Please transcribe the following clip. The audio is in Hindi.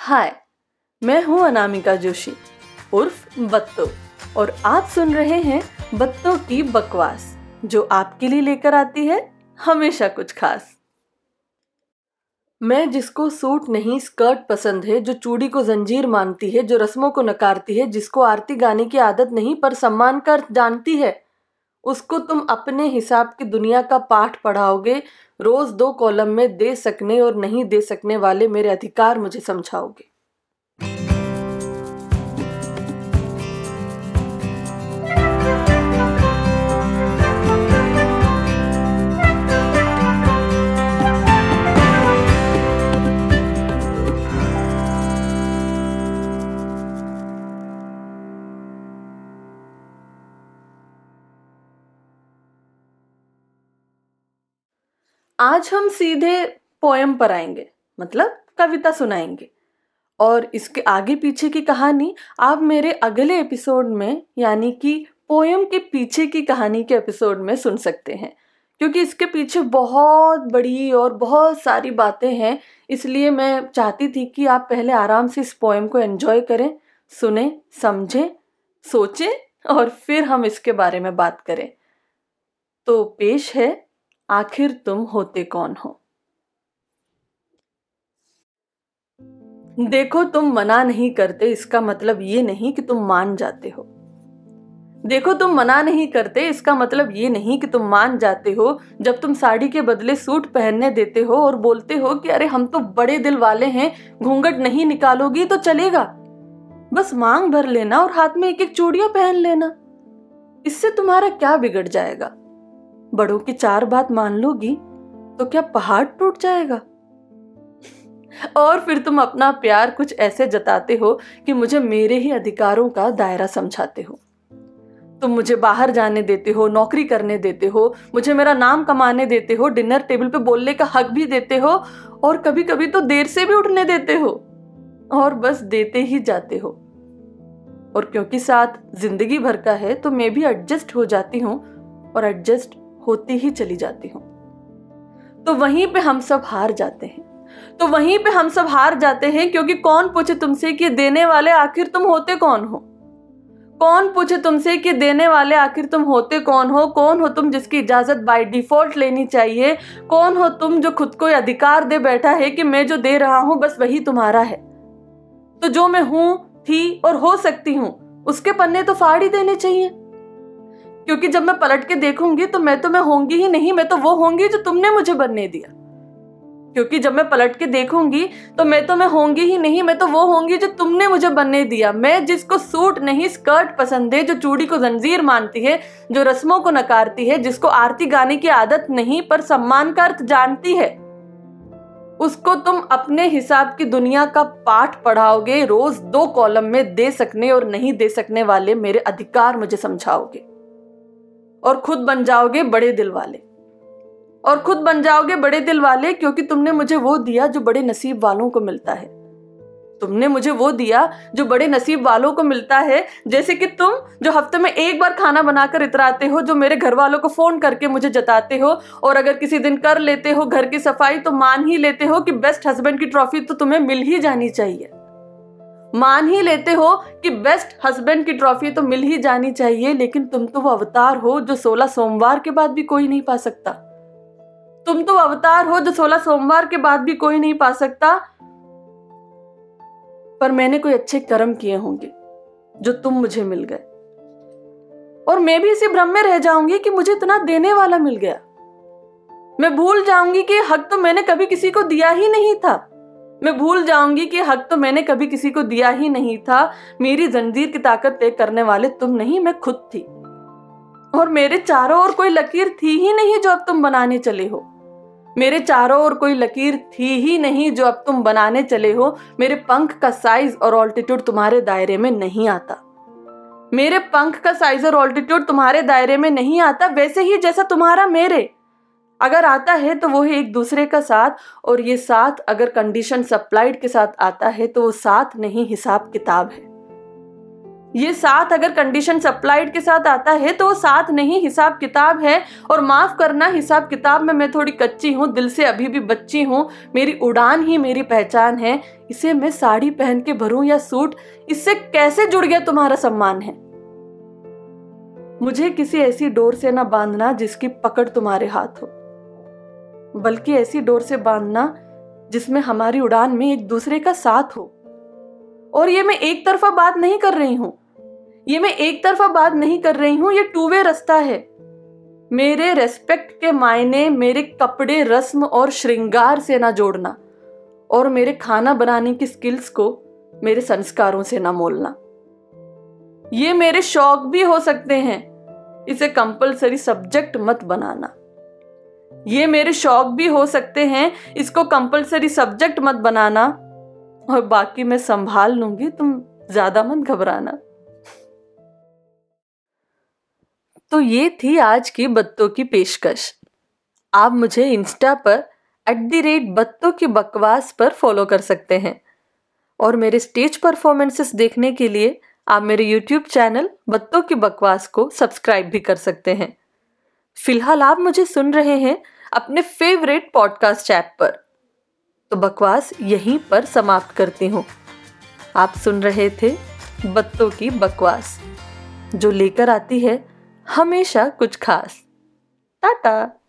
हाय, मैं हूँ अनामिका जोशी, उर्फ़ बत्तो, और आप सुन रहे हैं बत्तों की बकवास, जो आपके लिए लेकर आती है हमेशा कुछ खास। मैं जिसको सूट नहीं, स्कर्ट पसंद है, जो चूड़ी को जंजीर मानती है, जो रस्मों को नकारती है, जिसको आरती गाने की आदत नहीं, पर सम्मान कर जानती है उसको तुम अपने हिसाब की दुनिया का पाठ पढ़ाओगे, रोज दो कॉलम में दे सकने और नहीं दे सकने वाले मेरे अधिकार मुझे समझाओगे। आज हम सीधे पोएम पर आएँगे मतलब कविता सुनाएँगे। और इसके आगे पीछे की कहानी, आप मेरे अगले एपिसोड में, यानी कि पोएम के पीछे की कहानी के एपिसोड में सुन सकते हैं। क्योंकि इसके पीछे बहुत बड़ी और बहुत सारी बातें हैं, इसलिए मैं चाहती थी कि आप पहले आराम से इस पोएम को एंजॉय करें, सुने, समझें, सोचें, और फिर हम इसके बारे में बात करें। तो पेश है आखिर तुम होते कौन हो? देखो, तुम मना नहीं करते, इसका मतलब ये नहीं कि तुम मान जाते हो। देखो, तुम मना नहीं करते, इसका मतलब ये नहीं कि तुम मान जाते हो, जब तुम साड़ी के बदले सूट पहनने देते हो और बोलते हो कि, अरे, हम तो बड़े दिल वाले हैं, घूंघट नहीं निकालोगी तो चलेगा। बस मांग भर लेना और हाथ में एक एक चूड़ियाँ पहन लेना। इससे तुम्हारा क्या बिगड़ जाएगा? बड़ों की चार बात मान लोगी तो क्या पहाड़ टूट जाएगा? और फिर तुम अपना प्यार कुछ ऐसे जताते हो कि मुझे मेरे ही अधिकारों का दायरा समझाते हो। तुम मुझे बाहर जाने देते हो, नौकरी करने देते हो, मुझे मेरा नाम कमाने देते हो, डिनर टेबल पे बोलने का हक भी देते हो, और कभी कभी तो देर से भी उठने देते हो, और बस देते ही जाते हो। और क्योंकि साथ ज़िंदगी भर का है तो मैं भी एडजस्ट हो जाती हूँ, और एडजस्ट होती ही चली जाती हूँ। तो वहीं पे हम सब हार जाते हैं। तो वहीं पे हम सब हार जाते हैं क्योंकि कौन पूछे तुमसे कि देने वाले आखिर तुम होते कौन हो? कौन पूछे तुमसे कि देने वाले आखिर तुम होते कौन हो? कौन हो तुम जिसकी इजाज़त बाय डिफ़ॉल्ट लेनी चाहिए? कौन हो तुम जो खुद को अधिकार दे बैठा है कि मैं जो दे रहा हूँ, बस वही तुम्हारा है? तो जो मैं हूँ, थी और हो सकती हूँ, उसके पन्ने तो फाड़ ही देने चाहिए। क्योंकि जब मैं पलट के देखूँगी तो मैं तो मैं होंगी ही नहीं, मैं तो वो होंगी जो तुमने मुझे बनने दिया। क्योंकि जब मैं पलट के देखूँगी तो मैं तो मैं होंगी ही नहीं, मैं तो वो होंगी जो तुमने मुझे बनने दिया। मैं जिसको सूट नहीं, स्कर्ट पसंद है, जो चूड़ी को जंजीर मानती है, जो रस्मों को नकारती है, जिसको आरती गाने की आदत नहीं, पर सम्मान का अर्थ जानती है, उसको तुम अपने हिसाब की दुनिया का पाठ पढ़ाओगे, रोज दो कॉलम में दे सकने और नहीं दे सकने वाले मेरे अधिकार मुझे समझाओगे। और खुद बन जाओगे बड़े दिल वाले। और खुद बन जाओगे बड़े दिल वाले क्योंकि तुमने मुझे वो दिया जो बड़े नसीब वालों को मिलता है। तुमने मुझे वो दिया जो बड़े नसीब वालों को मिलता है, जैसे कि तुम जो हफ़्ते में एक बार खाना बनाकर इतराते हो, जो मेरे घर वालों को फ़ोन करके मुझे जताते हो, और अगर किसी दिन कर लेते हो घर की सफ़ाई तो मान ही लेते हो कि बेस्ट हस्बैंड की ट्रॉफी तो तुम्हें मिल ही जानी चाहिए। मान ही लेते हो कि बेस्ट हस्बैंड की ट्रॉफी तो मिल ही जानी चाहिए, लेकिन तुम तो वो अवतार हो जो सोलह सोमवार के बाद भी कोई नहीं पा सकता। तुम तो अवतार हो जो सोलह सोमवार के बाद भी कोई नहीं पा सकता। पर मैंने कोई अच्छे कर्म किए होंगे, जो तुम मुझे मिल गए। और मैं भी इसी भ्रम में रह जाऊँगी कि मुझे इतना देने वाला मिल गया। मैं भूल जाऊँगी कि हक तो मैंने कभी किसी को दिया ही नहीं था। मैं भूल जाऊँगी कि हक तो मैंने कभी किसी को दिया ही नहीं था। मेरी जंजीर की ताकत तय करने वाले तुम नहीं, मैं खुद थी। और मेरे चारों ओर कोई लकीर थी ही नहीं जो अब तुम बनाने चले हो। मेरे चारों ओर कोई लकीर थी ही नहीं जो अब तुम बनाने चले हो। मेरे पंख का साइज़ और ऑल्टीट्यूड तुम्हारे दायरे में नहीं आता। मेरे पंख का साइज़ और ऑल्टीट्यूड तुम्हारे दायरे में नहीं आता, वैसे ही जैसा तुम्हारा मेरे। अगर आता है तो वो है एक दूसरे का साथ, और ये साथ अगर कंडीशन सप्लाइड के साथ आता है तो वो साथ नहीं, हिसाब किताब है। ये साथ अगर कंडीशन सप्लाइड के साथ आता है तो वो साथ नहीं, हिसाब किताब है। और माफ़ करना, हिसाब किताब में मैं थोड़ी कच्ची हूँ, दिल से अभी भी बच्ची हूँ, मेरी उड़ान ही मेरी पहचान है। इसे मैं साड़ी पहन के भरूं या सूट, इससे कैसे जुड़ गया तुम्हारा सम्मान है? मुझे किसी ऐसी डोर से ना बांधना जिसकी पकड़ तुम्हारे हाथ हो। बल्कि ऐसी डोर से बांधना जिसमें हमारी उड़ान में एक दूसरे का साथ हो। और ये मैं एक तरफा बात नहीं कर रही हूँ। ये मैं एक तरफा बात नहीं कर रही हूँ, ये टू वे रास्ता है। मेरे रेस्पेक्ट के मायने मेरे कपड़े, रस्म और श्रृंगार से ना जोड़ना और मेरे खाना बनाने की स्किल्स को मेरे संस्कारों से ना मोलना। ये मेरे शौक भी हो सकते हैं। इसे कंपलसरी सब्जेक्ट मत बनाना। ये मेरे शौक भी हो सकते हैं। इसको कंपलसरी सब्जेक्ट मत बनाना। और बाकी मैं संभाल लूँगी, तुम ज़्यादा मत घबराना। तो ये थी आज की बत्तों की पेशकश। आप मुझे इंस्टा पर एट द रेट बत्तों की बकवास पर फॉलो कर सकते हैं। और मेरे स्टेज परफॉर्मेंसेस देखने के लिए आप मेरे यूट्यूब चैनल बत्तों की बकवास को सब्सक्राइब भी कर सकते हैं। फ़िलहाल आप मुझे सुन रहे हैं अपने फेवरेट पॉडकास्ट ऐप पर। तो बकवास यहीं पर समाप्त करती हूँ। आप सुन रहे थे बत्तों की बकवास, जो लेकर आती है हमेशा कुछ खास। टाटा!